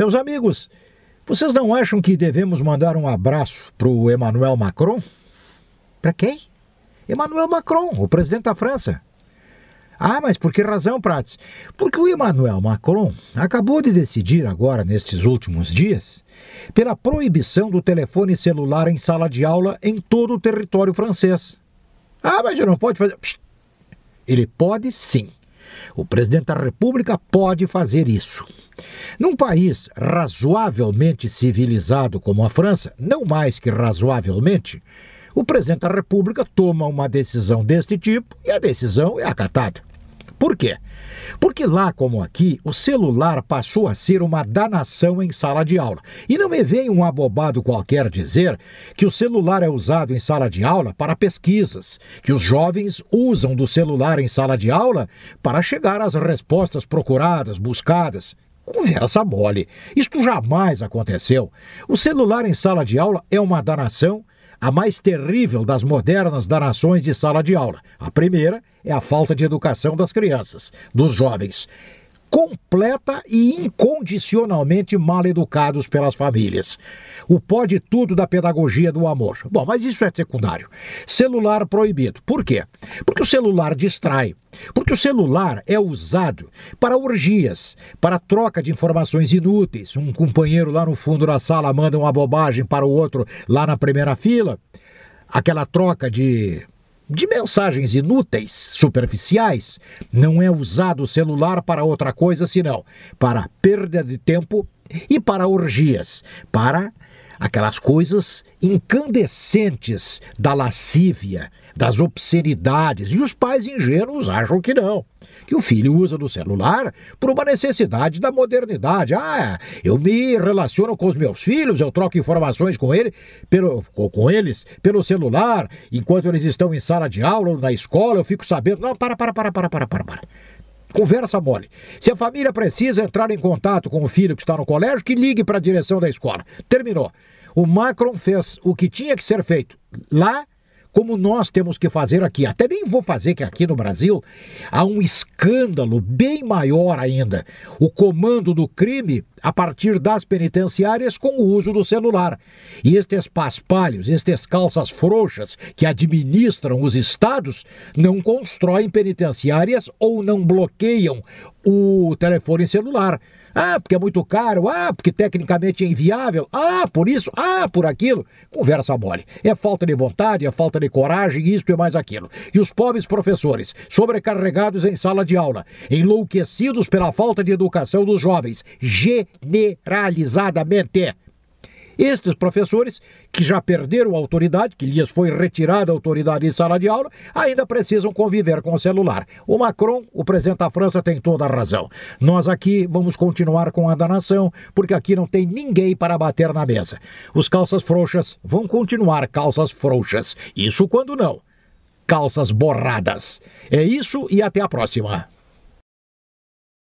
Meus amigos, vocês não acham que devemos mandar um abraço para o Emmanuel Macron? Para quem? Emmanuel Macron, o presidente da França. Ah, mas por que razão, Prates? Porque o Emmanuel Macron acabou de decidir agora, nestes últimos dias, pela proibição do telefone celular em sala de aula em todo o território francês. Ah, mas ele não pode fazer. Ele pode sim. O presidente da República pode fazer isso. Num país razoavelmente civilizado como a França, não mais que razoavelmente, o presidente da República toma uma decisão deste tipo e a decisão é acatada. Por quê? Porque lá como aqui, o celular passou a ser uma danação em sala de aula. E não me vem um abobado qualquer dizer que o celular é usado em sala de aula para pesquisas, que os jovens usam do celular em sala de aula para chegar às respostas procuradas, buscadas. Conversa mole. Isto jamais aconteceu. O celular em sala de aula é uma danação a mais terrível das modernas danações de sala de aula. A primeira é a falta de educação das crianças, dos jovens completa e incondicionalmente mal educados pelas famílias. O pode tudo da pedagogia do amor. Bom, mas isso é secundário. Celular proibido. Por quê? Porque o celular distrai. Porque o celular é usado para orgias, para troca de informações inúteis. Um companheiro lá no fundo da sala manda uma bobagem para o outro lá na primeira fila. Aquela troca de de mensagens inúteis, superficiais, não é usado o celular para outra coisa senão para perda de tempo e para orgias, para aquelas coisas incandescentes da lascívia, das obscenidades, e os pais ingênuos acham que não que o filho usa do celular por uma necessidade da modernidade. Ah, eu me relaciono com os meus filhos, eu troco informações com, ele, pelo, com eles pelo celular, enquanto eles estão em sala de aula ou na escola, eu fico sabendo. Não, para, para, para, para, para, para, para. Conversa mole. Se a família precisa entrar em contato com o filho que está no colégio, que ligue para a direção da escola. Terminou. O Macron fez o que tinha que ser feito lá como nós temos que fazer aqui. Até nem vou fazer que aqui no Brasil há um escândalo bem maior ainda. O comando do crime a partir das penitenciárias com o uso do celular. E estes paspalhos, estes calças frouxas que administram os estados não constroem penitenciárias ou não bloqueiam o telefone celular. Ah, porque é muito caro. Ah, porque tecnicamente é inviável. Ah, por isso. Ah, por aquilo. Conversa mole. É falta de vontade, é falta de coragem, isto e mais aquilo. E os pobres professores, sobrecarregados em sala de aula, enlouquecidos pela falta de educação dos jovens, generalizadamente. Estes professores, que já perderam a autoridade, que lhes foi retirada a autoridade em sala de aula, ainda precisam conviver com o celular. O Macron, o presidente da França, tem toda a razão. Nós aqui vamos continuar com a da nação, porque aqui não tem ninguém para bater na mesa. Os calças frouxas vão continuar calças frouxas. Isso quando não. Calças borradas. É isso e até a próxima.